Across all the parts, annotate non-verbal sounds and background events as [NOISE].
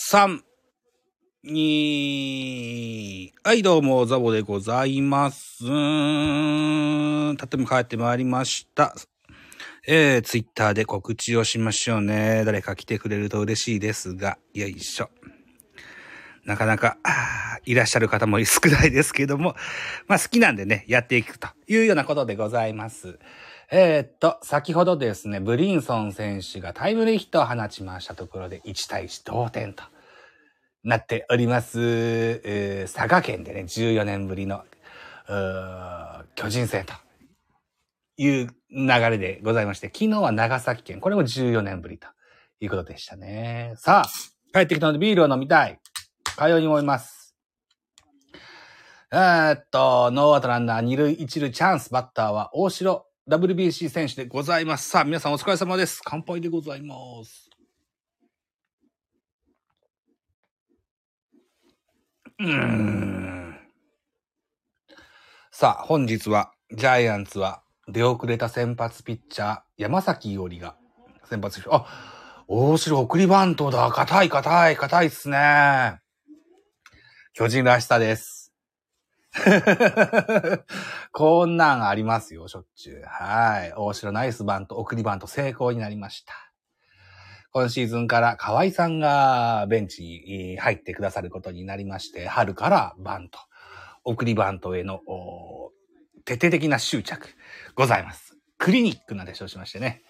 3、2、はい、どうも、ザボでございます。うーん、たっても帰ってまいりました。えー、ツイッターで告知をしましょうね。誰か来てくれると嬉しいですが、よいしょ。なかなか、いらっしゃる方も少ないですけども、まあ好きなんでね、やっていくというようなことでございます。えーっと、先ほどですね、ブリンソン選手がタイムリーヒットを放ちましたところで1対1同点となっております。えー佐賀県でね、14年ぶりの、うー巨人戦という流れでございまして、昨日は長崎県、これも14年ぶりということでしたね。さあ、帰ってきたのでビールを飲みたい。かように思います。えーっと、ノーアウトランナー2塁1塁チャンスバッターは大城 WBC 選手でございます。さあ、皆さんお疲れ様です。乾杯でございます。うーん。さあ、本日は、ジャイアンツは、出遅れた先発ピッチャー、山崎伊織が、先発あ、大城送りバントだ。硬い硬い硬いっすね。巨人らしさです。[LAUGHS] こんなんありますよ、しょっちゅう。はい。大城ナイスバント、送りバント成功になりました。今シーズンから河合さんがベンチに入ってくださることになりまして、春からバント、送りバントへの徹底的な執着ございます。クリニックなんて称しましてね。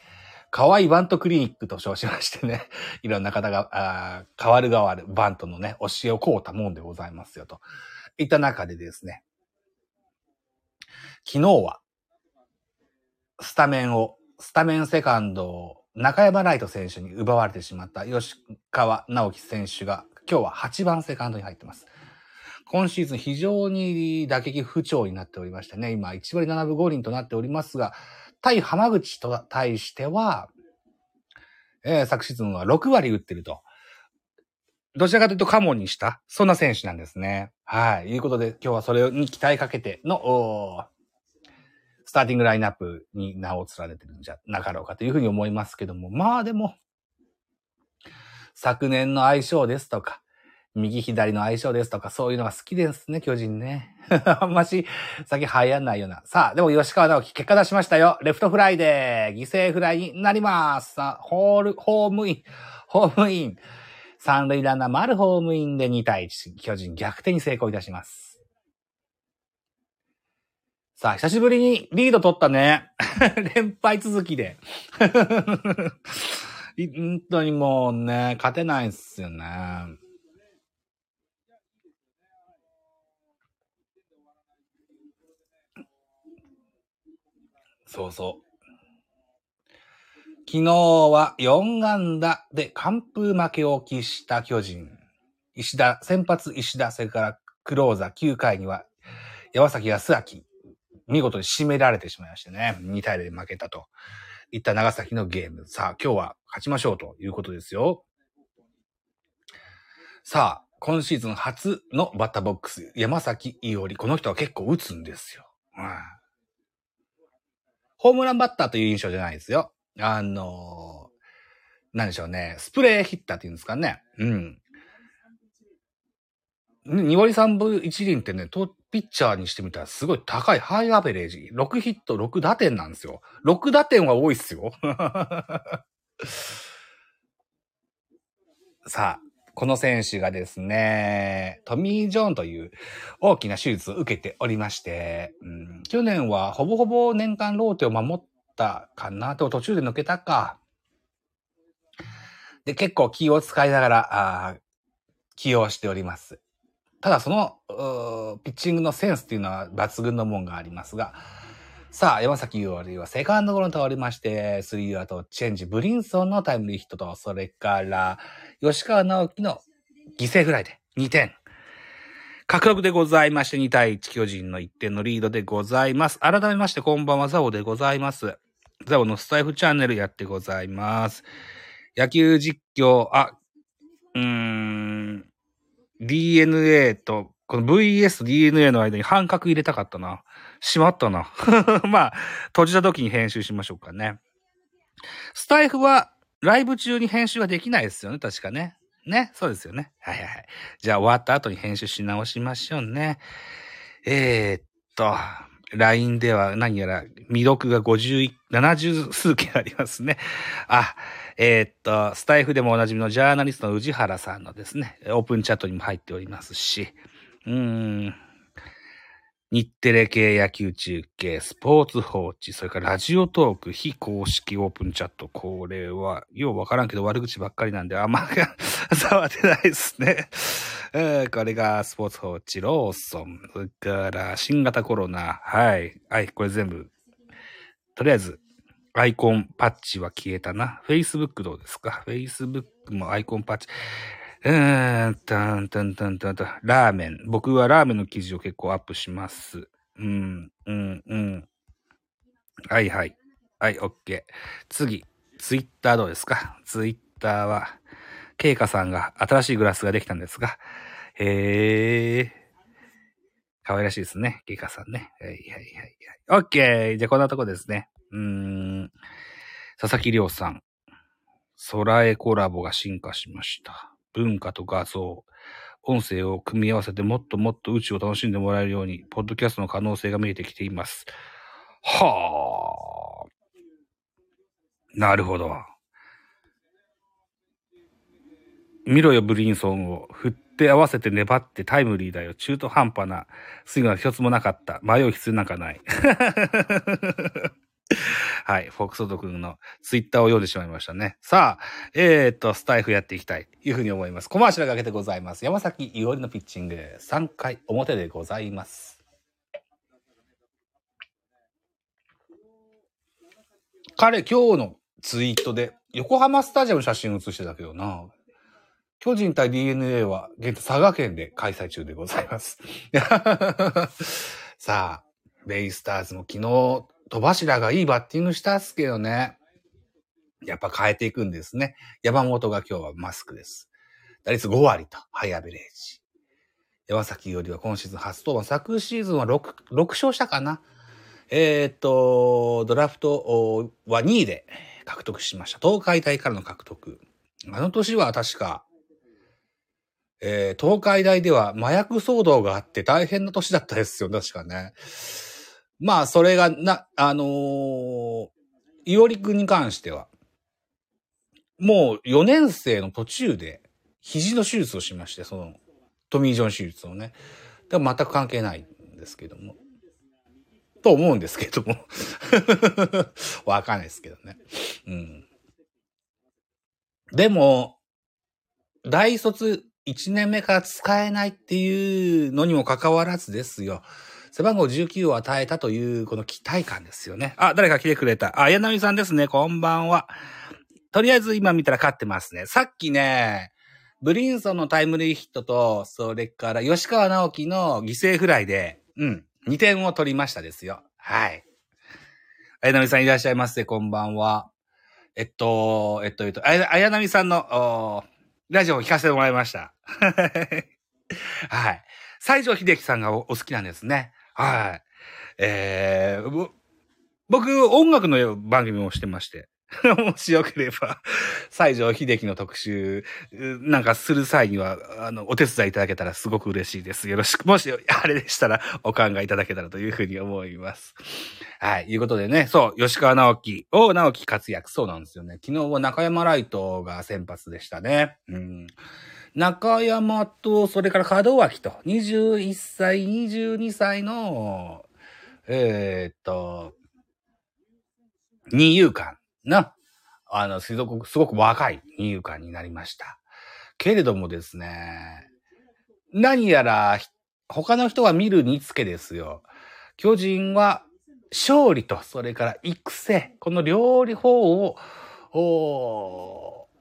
河合バントクリニックと称しましてね。[LAUGHS] いろんな方が、あ変わる変わるバントのね、教えをこうたもんでございますよと。いた中でですね、昨日は、スタメンを、スタメンセカンドを中山ライト選手に奪われてしまった吉川直樹選手が、今日は8番セカンドに入ってます。今シーズン非常に打撃不調になっておりましてね、今1割7分5厘となっておりますが、対浜口と対しては、えー昨シーズンは6割打ってると。どちらかというとカモンにした、そんな選手なんですね。はい。いうことで、今日はそれに期待かけての、おースターティングラインナップに名を連ねてるんじゃなかろうかというふうに思いますけども、まあでも、昨年の相性ですとか、右左の相性ですとか、そういうのが好きですね、巨人ね。[LAUGHS] あんまし、先流行んないような。さあ、でも吉川直樹、結果出しましたよ。レフトフライで、犠牲フライになります。さあ、ホール、ホームイン、ホームイン。三塁ランナー丸ホームインで2対1、巨人逆転に成功いたします。さあ、久しぶりにリード取ったね。[LAUGHS] 連敗続きで。[LAUGHS] 本当にもうね、勝てないっすよね。そうそう。昨日は4安打で完封負けを喫した巨人。石田、先発石田、それからクローザー9回には山崎康明、見事に締められてしまいましてね。2対0で負けたといった長崎のゲーム。さあ、今日は勝ちましょうということですよ。さあ、今シーズン初のバッターボックス、山崎伊織。この人は結構打つんですよ。うんホームランバッターという印象じゃないですよ。あのー、なんでしょうね。スプレーヒッターっていうんですかね。うん。2割3分1厘ってね、とピッチャーにしてみたらすごい高いハイアベレージ。6ヒット、6打点なんですよ。6打点は多いっすよ。[LAUGHS] さあ、この選手がですね、トミー・ジョーンという大きな手術を受けておりまして、うん、去年はほぼほぼ年間ローテを守ったかなと途中で抜けたか。で、結構気を使いながら、あ起用しております。ただその、ピッチングのセンスっていうのは抜群のもんがありますが、さあ、山崎優織はセカンドゴロに倒れまして、スリーアウトチェンジ、ブリンソンのタイムリーヒットと、それから、吉川直樹の犠牲フライで2点。獲得でございまして、2対1巨人の1点のリードでございます。改めまして、こんばんは、ザオでございます。ザオのスタイフチャンネルやってございます。野球実況、あ、うーん、DNA と、この VS と DNA の間に半角入れたかったな。しまったな。[LAUGHS] まあ、閉じた時に編集しましょうかね。スタイフは、ライブ中に編集はできないですよね、確かね。ね。そうですよね。はいはいはい。じゃあ終わった後に編集し直しましょうね。えー、っと、LINE では何やら未読が50、70数件ありますね。あ、えー、っと、スタイフでもおなじみのジャーナリストの宇治原さんのですね、オープンチャットにも入っておりますし、うーん、日テレ系野球中継、スポーツ報知、それからラジオトーク、非公式オープンチャット。これは、ようわからんけど悪口ばっかりなんで、あんま、触ってないですね。これがスポーツ報知、ローソン、それから新型コロナ。はい。はい、これ全部。とりあえず、アイコンパッチは消えたな。Facebook どうですか ?Facebook もアイコンパッチ。うーん、たんたんたんたんたん。ラーメン。僕はラーメンの記事を結構アップします。うん、うん、うん。はいはい。はい、オッケー。次。ツイッターどうですか？ツイッターは、ケイカさんが新しいグラスができたんですが、へー。可愛らしいですね。ケイカさんね。はいはいはいはい。オッケーじゃあこんなとこですね。うーん。佐々木亮さん。空へコラボが進化しました。文化と画像、音声を組み合わせてもっともっと宇宙を楽しんでもらえるように、ポッドキャストの可能性が見えてきています。はあ。なるほど。見ろよ、ブリンソンを。振って合わせて粘ってタイムリーだよ。中途半端なスイングが一つもなかった。迷う必要なんかない。[LAUGHS] はい。フォークソード君のツイッターを読んでしまいましたね。さあ、えー、っと、スタイフやっていきたい。というふうに思います。コマーシャルがけてございます。山崎伊織のピッチング、3回表でございます。彼、今日のツイートで、横浜スタジアム写真写してたけどな。巨人対 DNA は、現在佐賀県で開催中でございます。[LAUGHS] さあ、ベイスターズも昨日、戸柱がいいバッティングしたっすけどね。やっぱ変えていくんですね。山本が今日はマスクです。打率5割と、ハイアベレージ。山崎よりは今シーズン初登板、昨シーズンは 6, 6勝したかな。えー、っと、ドラフトは2位で獲得しました。東海大からの獲得。あの年は確か、えー、東海大では麻薬騒動があって大変な年だったですよ、確かね。まあ、それが、な、あのー、いおりくんに関しては、もう4年生の途中で肘の手術をしまして、その、トミー・ジョン手術をね。でも全く関係ないんですけども。と思うんですけども。[LAUGHS] わかんないですけどね。うん。でも、大卒1年目から使えないっていうのにもかかわらずですよ。背番号19を与えたという、この期待感ですよね。あ、誰か来てくれた。あ、柳さんですね。こんばんは。とりあえず今見たら勝ってますね。さっきね、ブリンソンのタイムリーヒットと、それから吉川直樹の犠牲フライで、うん、2点を取りましたですよ。はい。綾波さんいらっしゃいませ、こんばんは。えっと、えっと、えっと、あやなみさんの、ラジオを聞かせてもらいました。[LAUGHS] はい。西城秀樹さんがお好きなんですね。はい。えー、僕、音楽の番組もしてまして。[LAUGHS] もしよければ、西城秀樹の特集、なんかする際には、あの、お手伝いいただけたらすごく嬉しいです。よろしく、もし、あれでしたら、お考えいただけたらというふうに思います。はい。いうことでね、そう、吉川直樹、大直樹活躍、そうなんですよね。昨日は中山ライトが先発でしたね。うん。中山と、それから門脇と、21歳、22歳の、えー、っと、二遊間な、あの、すごく、すごく若い二遊間になりました。けれどもですね、何やら、他の人が見るにつけですよ。巨人は、勝利と、それから育成、この両方を、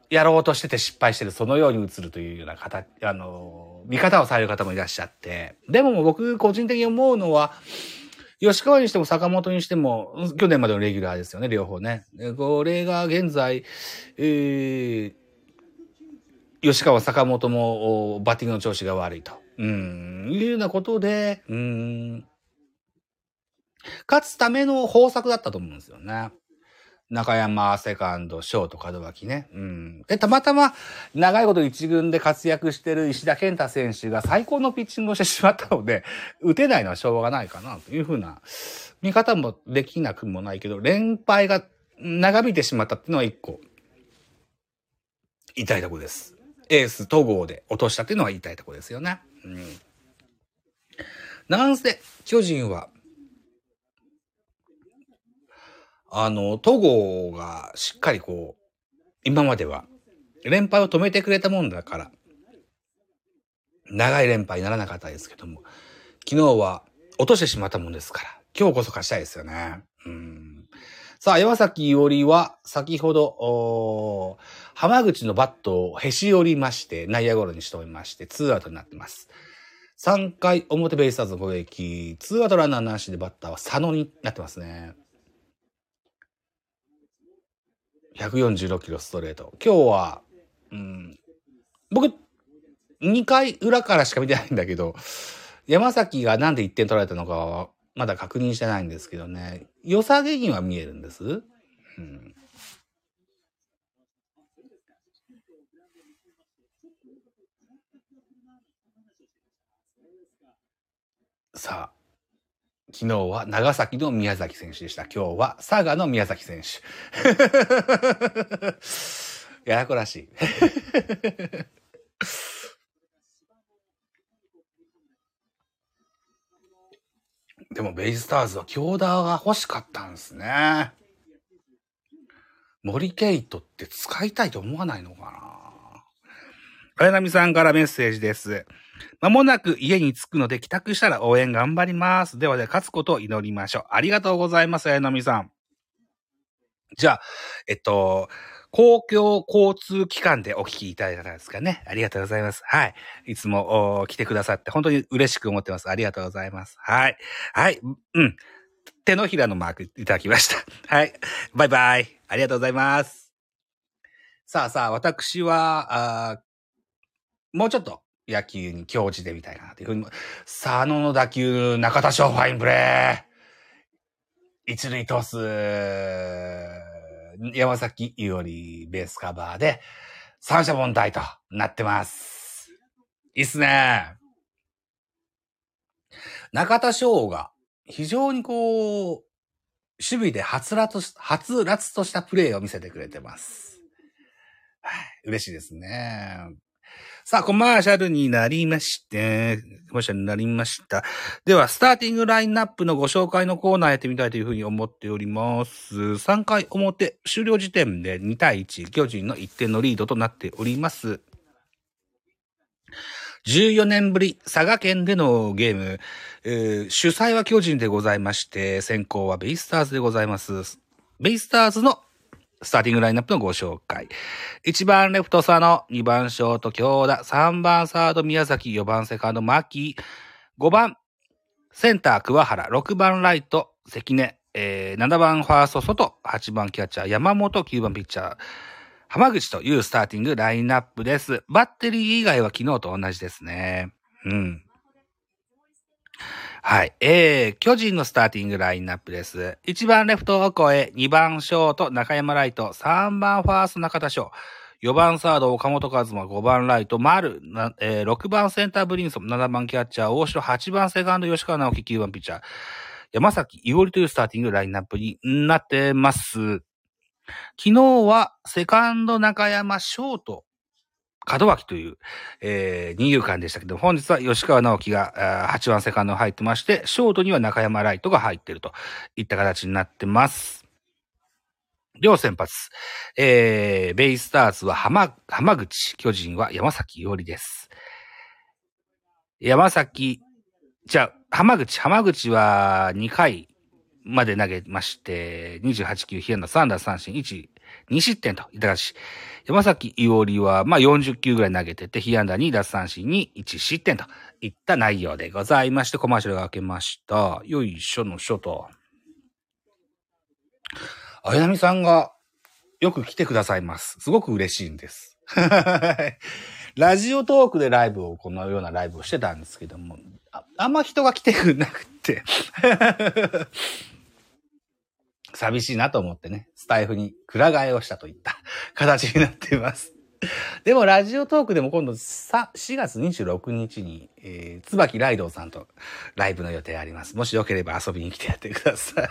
やろうとしてて失敗してる、そのように映るというような形、あの、見方をされる方もいらっしゃって。でも僕個人的に思うのは、吉川にしても坂本にしても、去年までのレギュラーですよね、両方ね。これが現在、えー、吉川、坂本もバッティングの調子が悪いと。うん、いうようなことで、うん、勝つための方策だったと思うんですよね。中山セカンド、ショート、門脇ね。うん。で、たまたま、長いこと一軍で活躍してる石田健太選手が最高のピッチングをしてしまったので、打てないのはしょうがないかな、というふうな見方もできなくもないけど、連敗が長引いてしまったっていうのは一個、痛いとこです。エース、戸郷で落としたっていうのは痛いとこですよね。うん。なんせ、巨人は、あの、戸郷がしっかりこう、今までは、連敗を止めてくれたもんだから、長い連敗にならなかったですけども、昨日は落としてしまったもんですから、今日こそ勝ちたいですよね。うん。さあ、山崎伊織は、先ほど、浜口のバットをへし折りまして、内野ゴロにしておりまして、ツーアウトになってます。3回表ベイスターズの攻撃、ツーアウトランナーなしでバッターは佐野になってますね。146キロストレート。今日は、うん、僕、2回裏からしか見てないんだけど、山崎がなんで1点取られたのかはまだ確認してないんですけどね、良さげには見えるんです？うん、さあ、昨日は長崎の宮崎選手でした。今日は佐賀の宮崎選手。[LAUGHS] ややこらしい。[LAUGHS] でもベイスターズは強打が欲しかったんですね。森ケイトって使いたいと思わないのかな綾波さんからメッセージです。まもなく家に着くので帰宅したら応援頑張ります。ではで勝つことを祈りましょう。ありがとうございます、綾波さん。じゃあ、えっと、公共交通機関でお聞きいただいたんですかね。ありがとうございます。はい。いつも来てくださって本当に嬉しく思ってます。ありがとうございます。はい。はい。うん。手のひらのマークいただきました。[LAUGHS] はい。バイバイ。ありがとうございます。さあさあ、私は、あもうちょっと野球に興じてみたいなというふうに。佐野の打球、中田翔ファインプレー。一塁トス、山崎伊織ベースカバーで、三者凡退となってます。いいっすね。中田翔が非常にこう、守備ではつらとし、はつらつとしたプレーを見せてくれてます。はい、嬉しいですね。さあ、コマーシャルになりまして、コマーシャルになりました。では、スターティングラインナップのご紹介のコーナーやってみたいというふうに思っております。3回表、終了時点で2対1、巨人の1点のリードとなっております。14年ぶり、佐賀県でのゲーム、えー、主催は巨人でございまして、先行はベイスターズでございます。ベイスターズのスターティングラインナップのご紹介。1番レフト佐野、2番ショート京田、3番サード宮崎、4番セカンド牧、5番センター桑原、6番ライト関根、えー、7番ファースト外、8番キャッチャー山本、9番ピッチャー浜口というスターティングラインナップです。バッテリー以外は昨日と同じですね。うん。はい。えー、巨人のスターティングラインナップです。1番レフトを超え、2番ショート中山ライト、3番ファースト中田翔、4番サード岡本和真、5番ライト丸、えー、6番センターブリンソン、7番キャッチャー大城、8番セカンド吉川直樹、9番ピッチャー、山崎伊織というスターティングラインナップになってます。昨日はセカンド中山ショート門脇という、えー、二遊間でしたけど、本日は吉川直樹が8番セカンド入ってまして、ショートには中山ライトが入ってるといった形になってます。両先発。えー、ベイスターズは浜、浜口、巨人は山崎伊織です。山崎、じゃあ、浜口、浜口は2回まで投げまして、28球、被安打3打三振1、2失点といった形。山崎伊織は、まあ、40球ぐらい投げてて、被安打2奪三振に1失点といった内容でございまして、コマーシャルが開けました。よいしょのしょと。あやみさんがよく来てくださいます。すごく嬉しいんです。[LAUGHS] ラジオトークでライブを、このようなライブをしてたんですけども、ああんま人が来てくれなくて寂しいなと思ってね、スタイフにくら替えをしたといった [LAUGHS] 形になっています。でも、ラジオトークでも今度さ、4月26日に、えー、椿ライドウさんとライブの予定あります。もしよければ遊びに来てやってください。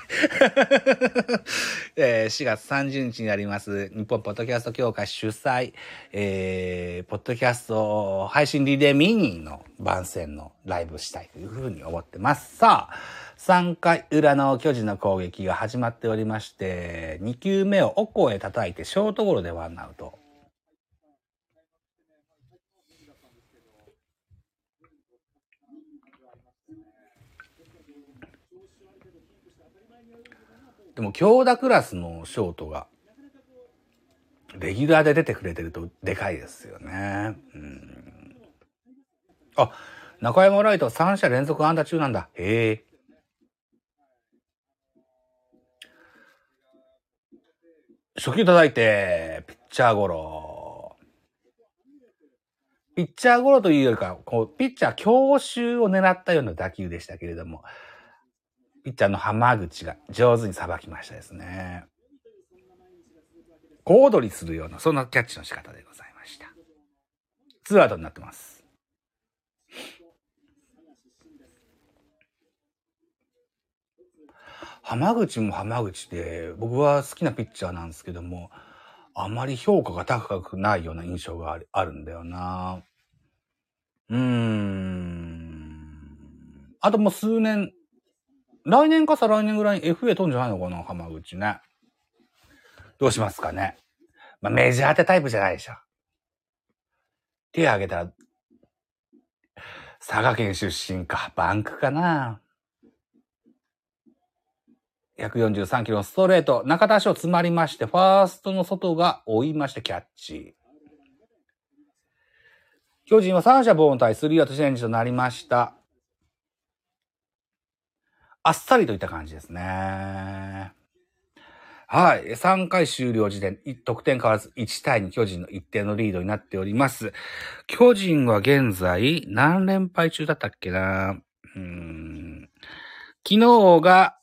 [LAUGHS] えー、4月30日にあります、日本ポッドキャスト協会主催、えー、ポッドキャスト配信リレーミニの番宣のライブしたいというふうに思ってます。さあ、3回裏の巨人の攻撃が始まっておりまして、2球目をおこへ叩いてショートゴロでワンアウト。でも、強打クラスのショートが、レギュラーで出てくれてるとでかいですよね。うん。あ、中山ライトは3者連続安打中なんだ。へえ。初球叩いて、ピッチャーゴロ。ピッチャーゴロというよりか、こう、ピッチャー強襲を狙ったような打球でしたけれども、ピッチャーの浜口が上手にさばきましたですね。小躍りするような、そんなキャッチの仕方でございました。ツーアウトになってます。浜口も浜口で、僕は好きなピッチャーなんですけども、あまり評価が高くないような印象があるんだよな。うーん。あともう数年、来年か再来年ぐらいに FA 飛んじゃないのかな、浜口ね。どうしますかね。まあ、メジャーってタイプじゃないでしょ。手挙げたら、佐賀県出身か、バンクかな。143キロのストレート、中田賞詰まりまして、ファーストの外が追いましてキャッチ。巨人は三者凡退スリーアウトチェンジとなりました。あっさりといった感じですね。はい。3回終了時点、得点変わらず1対2巨人の1点のリードになっております。巨人は現在何連敗中だったっけなうん昨日が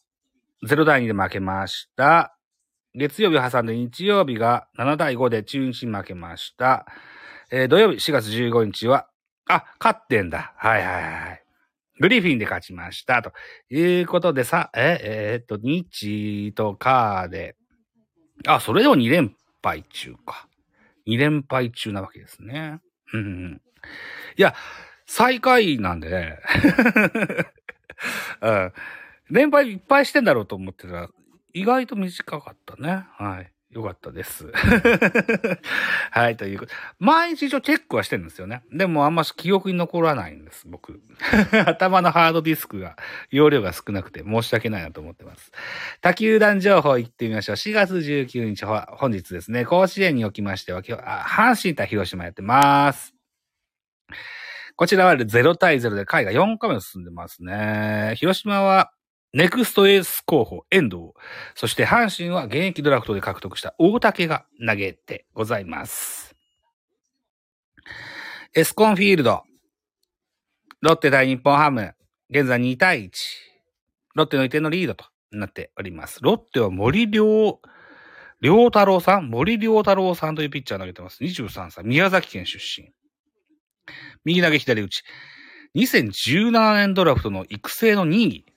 0対2で負けました。月曜日を挟んで日曜日が7対5で中日に負けました。えー、土曜日4月15日は、あ、勝ってんだ。はいはいはい。グリフィンで勝ちました。ということでさ、え、えー、っと、日とカーで、あ、それでも2連敗中か。2連敗中なわけですね。うん。いや、最下位なんでね。[LAUGHS] うん連敗いっぱいしてんだろうと思ってたら、意外と短かったね。はい。よかったです。[LAUGHS] はい、ということ。毎日一応チェックはしてるんですよね。でもあんまし記憶に残らないんです、僕。[LAUGHS] 頭のハードディスクが、容量が少なくて申し訳ないなと思ってます。他球団情報行ってみましょう。4月19日、本日ですね、甲子園におきましては、今日、あ阪神対広島やってます。こちらは0対0で回が4回目進んでますね。広島はネクストエース候補、遠藤。そして阪神は現役ドラフトで獲得した大竹が投げてございます。エスコンフィールド。ロッテ対日本ハム。現在2対1。ロッテの移転のリードとなっております。ロッテは森良、良太郎さん森良太郎さんというピッチャー投げてます。23歳。宮崎県出身。右投げ左打ち。2017年ドラフトの育成の2位。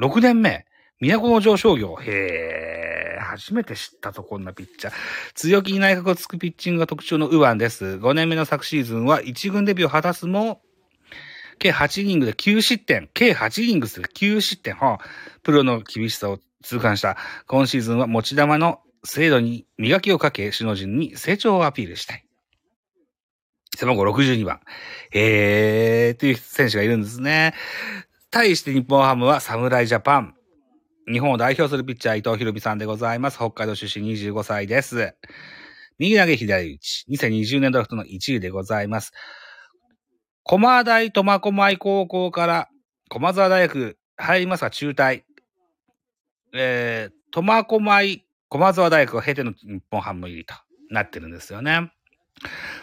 6年目、都城商業。へえ、初めて知ったと、こんなピッチャー。強気に内角をつくピッチングが特徴のウワンです。5年目の昨シーズンは1軍デビューを果たすも、計8イニングで9失点。計8イニングする9失点。はあ、プロの厳しさを痛感した。今シーズンは持ち玉の精度に磨きをかけ、首脳陣に成長をアピールしたい。背番号62番。へー、っていう選手がいるんですね。対して日本ハムは侍ジャパン。日本を代表するピッチャー伊藤博美さんでございます。北海道出身25歳です。右投げ左打ち。2020年ドラフトの1位でございます。駒大苫小牧高校から駒沢大学入りますが中退。えー、苫小牧駒沢大学を経ての日本ハム入りとなってるんですよね。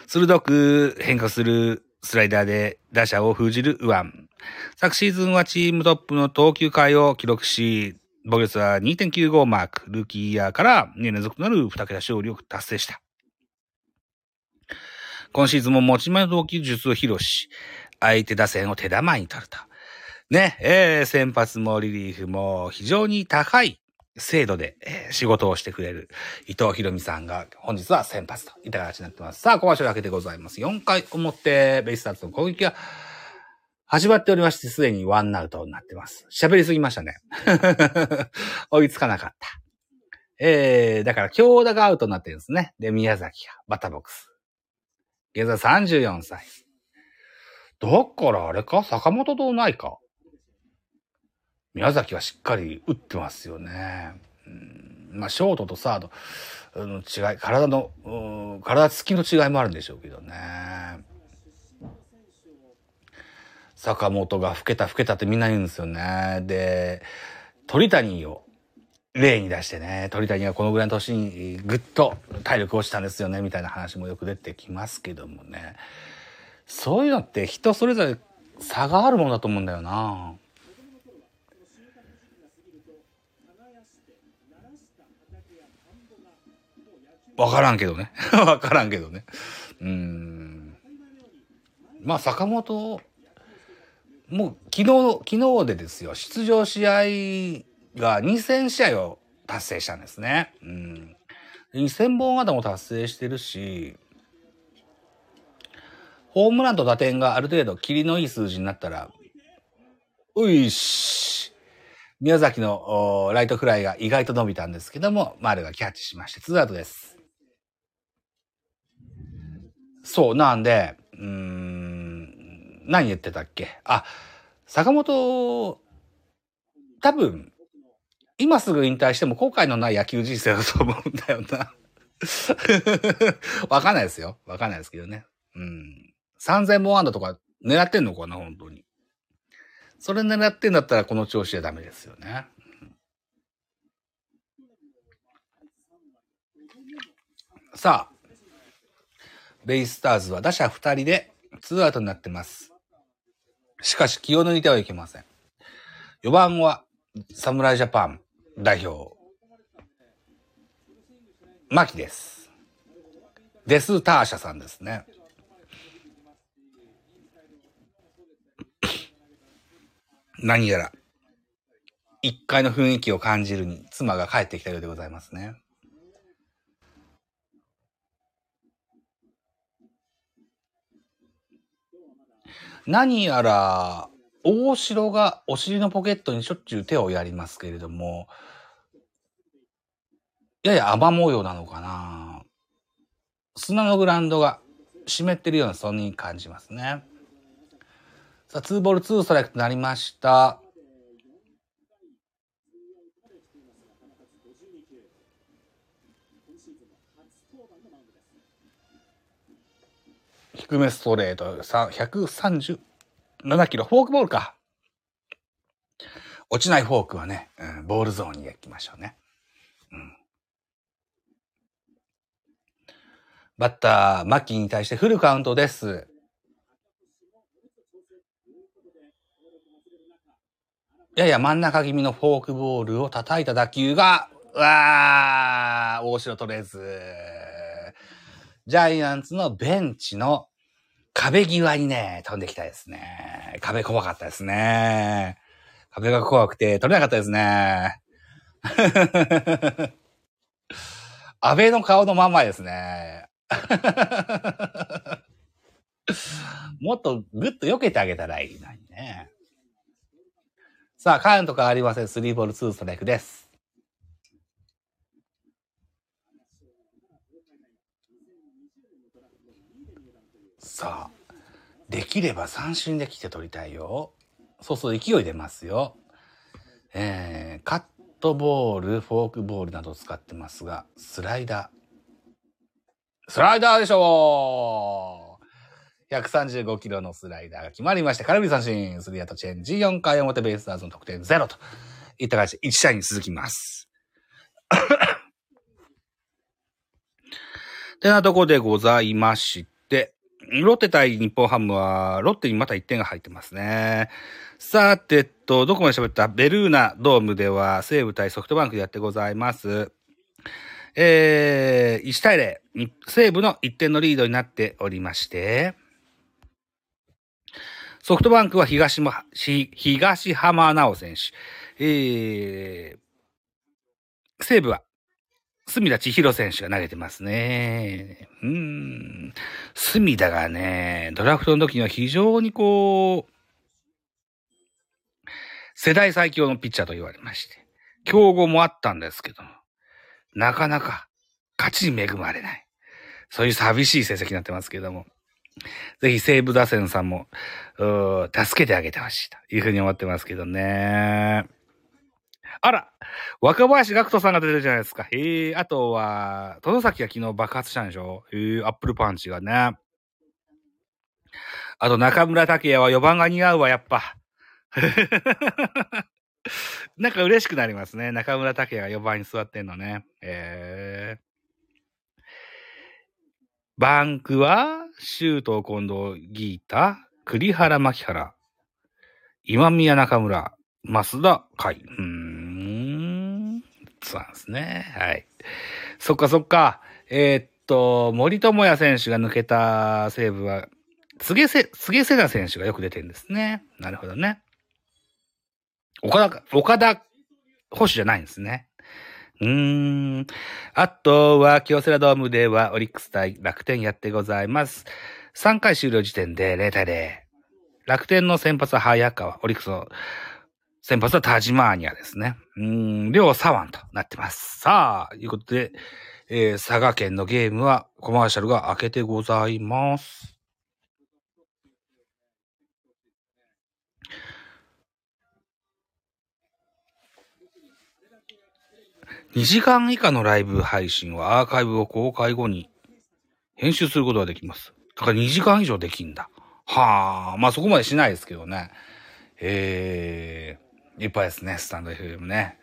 鋭く変化するスライダーで打者を封じる右腕。昨シーズンはチームトップの投球回を記録し、防御率は2.95マーク。ルーキーイヤーから2年連続となる2桁勝利を達成した。今シーズンも持ち前の投球術を披露し、相手打線を手玉に取ると。ね、えー、先発もリリーフも非常に高い精度で、えー、仕事をしてくれる伊藤博美さんが本日は先発といった形になってます。さあ、小橋だけでございます。4回表、ベイスターズの攻撃が始まっておりまして、すでにワンアウトになってます。喋りすぎましたね。[LAUGHS] 追いつかなかった。えー、だから強打がアウトになってるんですね。で、宮崎がバッターボックス。現在34歳。だからあれか？坂本とないか？宮崎はしっかり打ってますよね。うんまあ、ショートとサードの違い、体の、体つきの違いもあるんでしょうけどね。坂本が老けた老けたってみんな言うんですよね。で、鳥谷を例に出してね、鳥谷がこのぐらいの年にぐっと体力落ちたんですよね、みたいな話もよく出てきますけどもね。そういうのって人それぞれ差があるものだと思うんだよな。わからんけどね。[LAUGHS] わからんけどね。うん。まあ、坂本、もう昨日、昨日でですよ、出場試合が2000試合を達成したんですね。うん。2000本安打も達成してるし、ホームランと打点がある程度、霧のいい数字になったら、ういし、宮崎のライトフライが意外と伸びたんですけども、丸がキャッチしまして、ツーアウトです。そう、なんで、うーん、何言ってたっけ？あ、坂本、多分、今すぐ引退しても後悔のない野球人生だと思うんだよな。[LAUGHS] わかんないですよ。わかんないですけどね。うん。3000本安打とか狙ってんのかな、本当に。それ狙ってんだったらこの調子じゃダメですよね。さあ、ベイスターズは打者2人で2アウトになってます。しかし気を抜いてはいけません。4番は侍ジャパン代表、牧です。デスターシャさんですね。[COUGHS] 何やら、一階の雰囲気を感じるに妻が帰ってきたようでございますね。何やら、大城がお尻のポケットにしょっちゅう手をやりますけれども、やや雨模様なのかな砂のグラウンドが湿ってるような、そんなに感じますね。さあ、2ボール2ストライクとなりました。低めストレート、137キロ、フォークボールか。落ちないフォークはね、うん、ボールゾーンに行きましょうね。うん、バッター、マッキーに対してフルカウントです。やや真ん中気味のフォークボールを叩いた打球が、うわー、大城取れず。ジャイアンツのベンチの壁際にね、飛んできたですね。壁怖かったですね。壁が怖くて取れなかったですね。[LAUGHS] 安倍の顔のまんまですね。[LAUGHS] もっとぐっと避けてあげたらいいのにね。さあ、カウント変わりません。3ボール2ストライクです。さあ、できれば三振で来て取りたいよ。そうそう、勢い出ますよ。えー、カットボール、フォークボールなど使ってますが、スライダー。スライダーでしょう !135 キロのスライダーが決まりまして、空振り三振、スリーアウトチェンジ、4回表ベイスターズの得点0といった感じで1試合に続きます。[COUGHS] てなとこでございまして、ロッテ対日本ハムは、ロッテにまた1点が入ってますね。さて、えっと、どこまで喋った？ベルーナドームでは、西武対ソフトバンクでやってございます。えー、1対0、西武の1点のリードになっておりまして、ソフトバンクは東も、東浜直選手。えー、西武は、隅田千尋選手が投げてますね。うん。隅田がね、ドラフトの時には非常にこう、世代最強のピッチャーと言われまして、競合もあったんですけども、なかなか勝ちに恵まれない。そういう寂しい成績になってますけども。ぜひ西武打線さんも、助けてあげてほしいというふうに思ってますけどね。あら若林学人さんが出てるじゃないですか。へえ、あとは、戸崎が昨日爆発したんでしょ？へえ、アップルパンチがね。あと中村拓也は4番が似合うわ、やっぱ。[LAUGHS] なんか嬉しくなりますね。中村拓也が4番に座ってんのね。えー。バンクは、シュート近藤ギータ、栗原牧原、今宮中村、増田海。うん。そうなんですね。はい。そっかそっか。えー、っと、森友哉選手が抜けた西武は、柘植せ、柘植瀬田選手がよく出てるんですね。なるほどね。岡田、岡田保守じゃないんですね。うーん。あとは、京セラドームではオリックス対楽天やってございます。3回終了時点で0対0。楽天の先発は早川、オリックスの先発はタジマーニアですね。うん、両左腕となってます。さあ、いうことで、えー、佐賀県のゲームはコマーシャルが開けてございます。2時間以下のライブ配信はアーカイブを公開後に編集することができます。だから2時間以上できんだ。はあ、まあそこまでしないですけどね。えー、いっぱいですね、スタンド FM ね。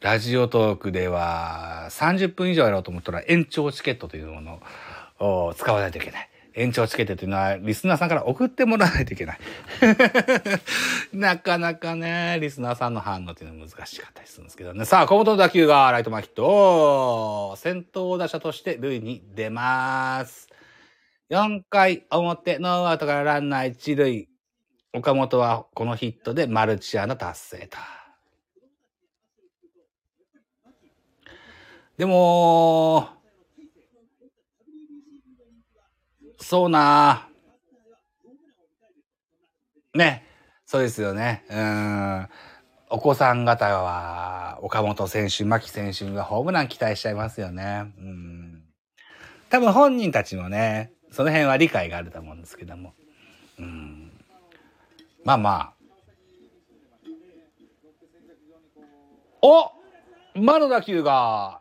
ラジオトークでは30分以上やろうと思ったら延長チケットというものを使わないといけない。延長チケットというのは、リスナーさんから送ってもらわないといけない。[LAUGHS] なかなかね、リスナーさんの反応っていうのは難しかったりするんですけどね。さあ、小本の打球がライト前ヒット。先頭打者として塁に出ます。4回表、ノーアウトからランナー1塁。岡本はこのヒットでマルチアの達成と。でも、そうなね。そうですよね。うん。お子さん方は、岡本選手、牧選手がホームラン期待しちゃいますよね。うん。多分本人たちもね、その辺は理解があると思うんですけども。うん。まあまあ。お魔の打球が、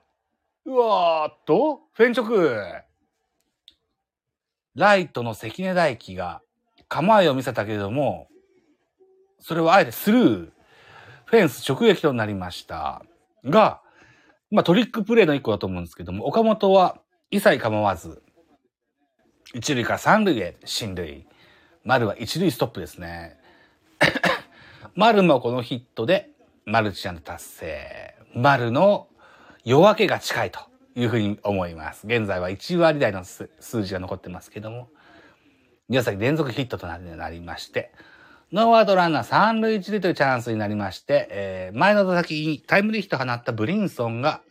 うわーっと、フェンチョク。ライトの関根大輝が構えを見せたけれども、それをあえてスルー、フェンス直撃となりました。が、まあトリックプレイの一個だと思うんですけども、岡本は一切構わず、一塁から三塁へ進塁。丸は一塁ストップですね。[LAUGHS] 丸もこのヒットでマルチアン達成。丸の夜明けが近いというふうに思います。現在は1割台の数字が残ってますけども、宮崎連続ヒットとなりまして、ノーアウトランナー3塁1塁というチャンスになりまして、えー、前の打席にタイムリーヒット放ったブリンソンが、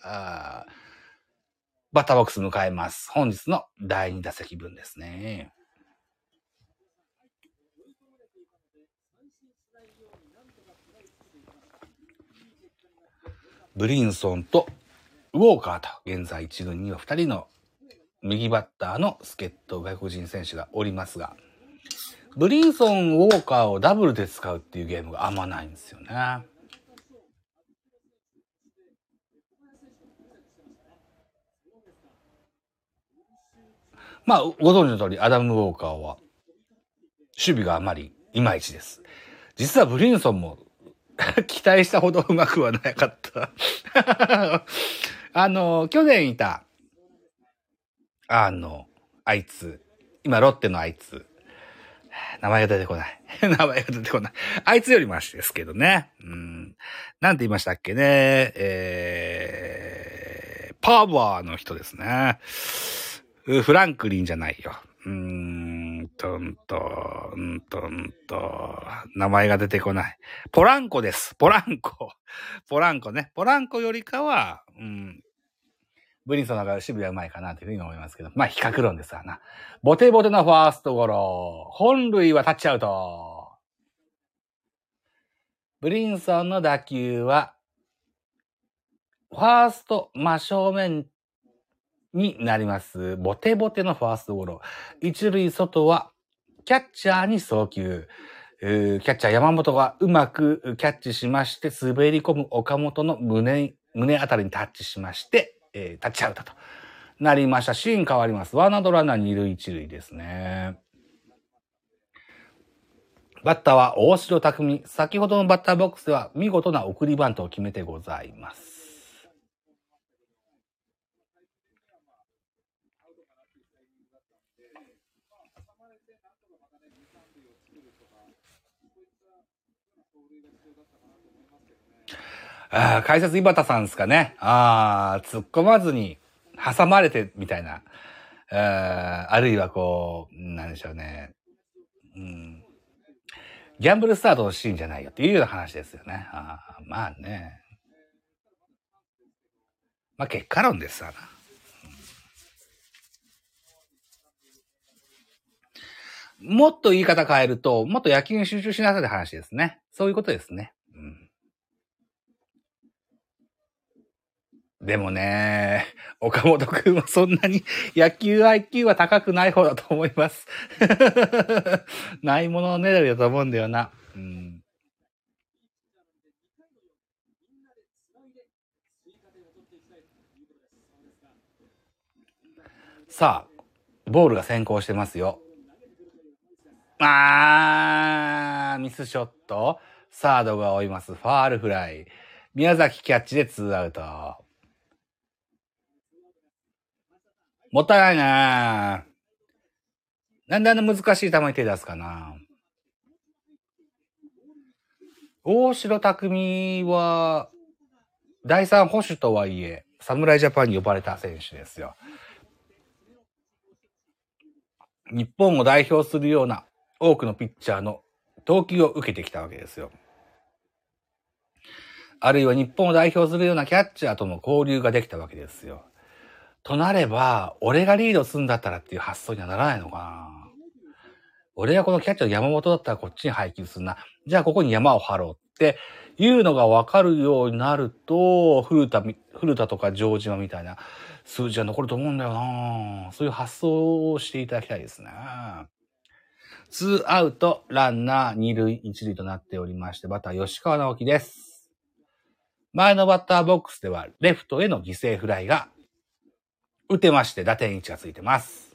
バッターボックス迎えます。本日の第2打席分ですね。ブリンソンとウォーカーと、現在一軍には2人の右バッターの助っ人外国人選手がおりますが、ブリンソン、ウォーカーをダブルで使うっていうゲームがあんまないんですよね。まあ、ご存知の通り、アダム・ウォーカーは、守備があまりいまいちです。実はブリンソンも [LAUGHS] 期待したほどうまくはなかった [LAUGHS] あの、去年いた、あの、あいつ、今、ロッテのあいつ。名前が出てこない。[LAUGHS] 名前が出てこない。あいつよりマシですけどね。うん。なんて言いましたっけね。えー、パワーの人ですね。フランクリンじゃないよ。うーんとんと、んとんと、名前が出てこない。ポランコです。ポランコ。ポランコね。ポランコよりかは、うん、ブリンソンの中で守備はうまいかなというふうに思いますけど。まあ、比較論ですわな。ボテボテのファーストゴロ。本塁はタッチアウト。ブリンソンの打球は、ファースト真正面になります。ボテボテのファーストゴロ。一塁外は、キャッチャーに送球。キャッチャー山本がうまくキャッチしまして、滑り込む岡本の胸、胸あたりにタッチしまして、えータッチアウトとなりました。シーン変わります。ワンアウトランナ二塁一塁ですね。バッターは大城匠。先ほどのバッターボックスでは見事な送りバントを決めてございます。ああ、解説井端さんですかね。ああ、突っ込まずに挟まれてみたいな。ああるいはこう、なんでしょうね。うん。ギャンブルスタートのシーンじゃないよっていうような話ですよね。ああまあね。まあ結果論ですわな。もっと言い方変えると、もっと野球に集中しなさいって話ですね。そういうことですね。うんでもね、岡本くんはそんなに [LAUGHS] 野球 IQ は高くない方だと思います。[LAUGHS] ないものねだりだと思うんだよな。うん。さあ、ボールが先行してますよ。あー、ミスショット。サードが追います。ファールフライ。宮崎キャッチでツーアウト。もったいないななんであんな難しい球に手出すかな大城匠は、第三保守とはいえ、侍ジャパンに呼ばれた選手ですよ。日本を代表するような多くのピッチャーの投球を受けてきたわけですよ。あるいは日本を代表するようなキャッチャーとの交流ができたわけですよ。となれば、俺がリードするんだったらっていう発想にはならないのかな。俺がこのキャッチャーの山本だったらこっちに配球するな。じゃあここに山を張ろうっていうのが分かるようになると、古田、古田とか城島みたいな数字が残ると思うんだよな。そういう発想をしていただきたいですね。ツーアウト、ランナー、二塁、一塁となっておりまして、バッター吉川直樹です。前のバッターボックスでは、レフトへの犠牲フライが打てまして、打点1がついてます。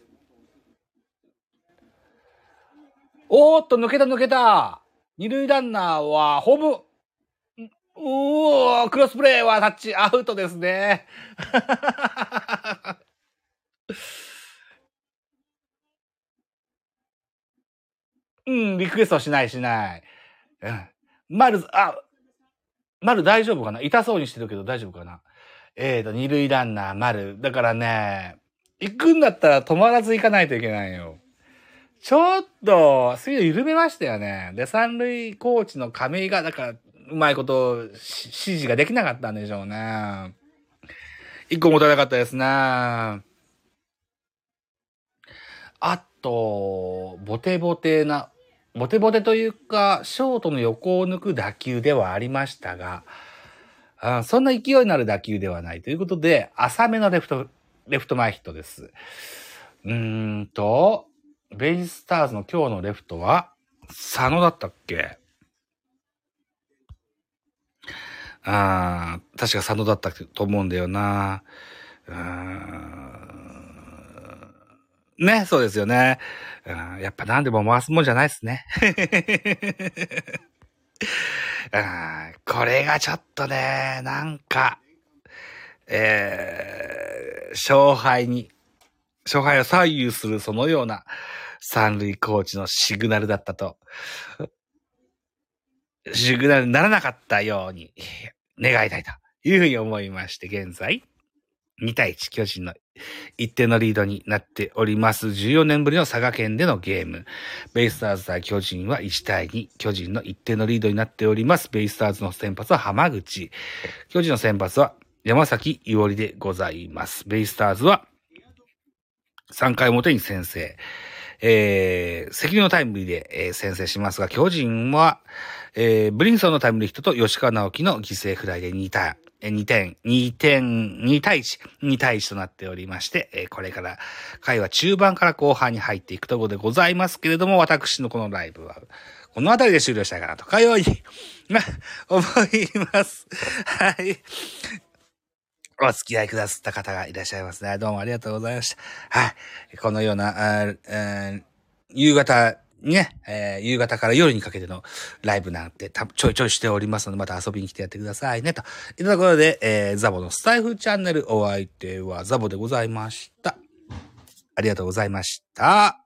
おーっと、抜けた抜けた二塁ランナーは、ホーム、うおー、クロスプレーはタッチアウトですね。[LAUGHS] うん、リクエストしないしない。うん。丸、あ、丸大丈夫かな？痛そうにしてるけど大丈夫かな？えーと、二塁ランナー丸。だからね、行くんだったら止まらず行かないといけないよ。ちょっと、スピード緩めましたよね。で、三塁コーチの亀井が、だから、うまいこと指示ができなかったんでしょうね。一個もたなかったですね。あと、ボテボテな、ボテボテというか、ショートの横を抜く打球ではありましたが、あそんな勢いのある打球ではないということで、浅めのレフト、レフト前ヒットです。うーんと、ベイスターズの今日のレフトは、佐野だったっけ？あー確か佐野だったと思うんだよな。うんね、そうですよね。うんやっぱ何でも回すもんじゃないですね。[LAUGHS] [LAUGHS] うんこれがちょっとね、なんか、えー、勝敗に勝敗を左右するそのような三塁コーチのシグナルだったと、[LAUGHS] シグナルにならなかったように願いたいというふうに思いまして、現在、2対1巨人の一定のリードになっております。14年ぶりの佐賀県でのゲーム。ベイスターズ対巨人は1対2。巨人の一定のリードになっております。ベイスターズの先発は浜口。巨人の先発は山崎伊織でございます。ベイスターズは3回表に先制。えー、責任のタイムリーで、えー、先制しますが、巨人は、えー、ブリンソンのタイムリーヒットと吉川直樹の犠牲フライで2対、2点、2点、2対1、2対1となっておりまして、これから、回は中盤から後半に入っていくところでございますけれども、私のこのライブは、この辺りで終了したいかなとかように、思います。[LAUGHS] はい。お付き合いくださった方がいらっしゃいますね。どうもありがとうございました。はい。このような、夕方ね、えー、夕方から夜にかけてのライブなんてちょいちょいしておりますので、また遊びに来てやってくださいね。といったところで、えー、ザボのスタイフチャンネルお相手はザボでございました。ありがとうございました。